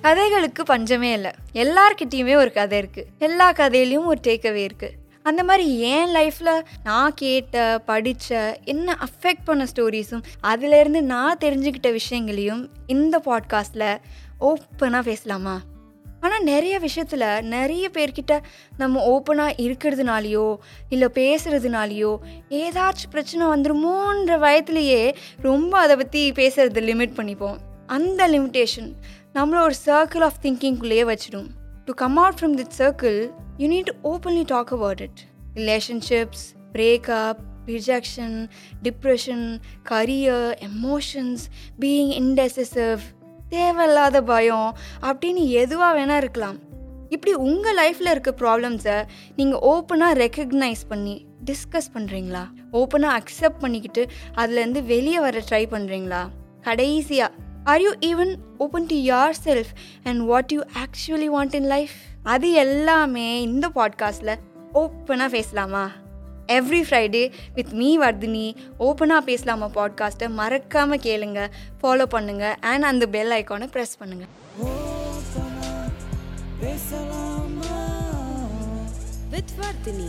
கதைகளுக்கு பஞ்சமே இல்லை. எல்லார்கிட்டயுமே ஒரு கதை இருக்குது எல்லா கதையிலையும் ஒரு டேக்அவே இருக்குது அந்த மாதிரி என் லைஃப்பில் நான் கேட்ட படித்த என்ன அஃபெக்ட் பண்ண ஸ்டோரிஸும் அதிலேருந்து நான் தெரிஞ்சுக்கிட்ட விஷயங்களையும் இந்த பாட்காஸ்ட்டில் ஓப்பனாக பேசலாமா? ஆனால் நிறைய விஷயத்தில் நிறைய பேர்கிட்ட நம்ம ஓப்பனாக இருக்கிறதுனாலையோ இல்லை பேசுகிறதுனாலையோ ஏதாச்சும் பிரச்சனை வந்துருமோன்ற பயத்துலேயே ரொம்ப அதை பற்றி பேசுகிறத லிமிட் பண்ணிப்போம். அந்த லிமிட்டேஷன் நம்மள ஒரு சர்க்கிள் ஆஃப் திங்கிங்குள்ளேயே வச்சிடும். To come out from that circle you need to openly talk about it relationships breakup rejection depression career emotions being indecisive தேவையில்லாத பயம் அப்படின்னு எதுவாக வேணால் இருக்கலாம். இப்படி உங்கள் லைஃப்பில் இருக்க ப்ராப்ளம்ஸை நீங்கள் ஓப்பனாக ரெக்கக்னைஸ் பண்ணி டிஸ்கஸ் பண்ணுறீங்களா ஓப்பனாக அக்செப்ட் பண்ணிக்கிட்டு அதுலேருந்து வெளியே வர ட்ரை பண்ணுறீங்களா கடைசியாக are you even open to your self and what you actually want in life அது எல்லாமே இந்த பாட்காஸ்ட்டில் ஓப்பனாக பேசலாமா? Every Friday with me Vardhini ஓப்பனாக பேசலாமா பாட்காஸ்ட்டை மறக்காமல் கேளுங்க. ஃபாலோ பண்ணுங்கள் அண்ட் அந்த பெல் ஐக்கானை ப்ரெஸ் பண்ணுங்கள் வித் வர்தினி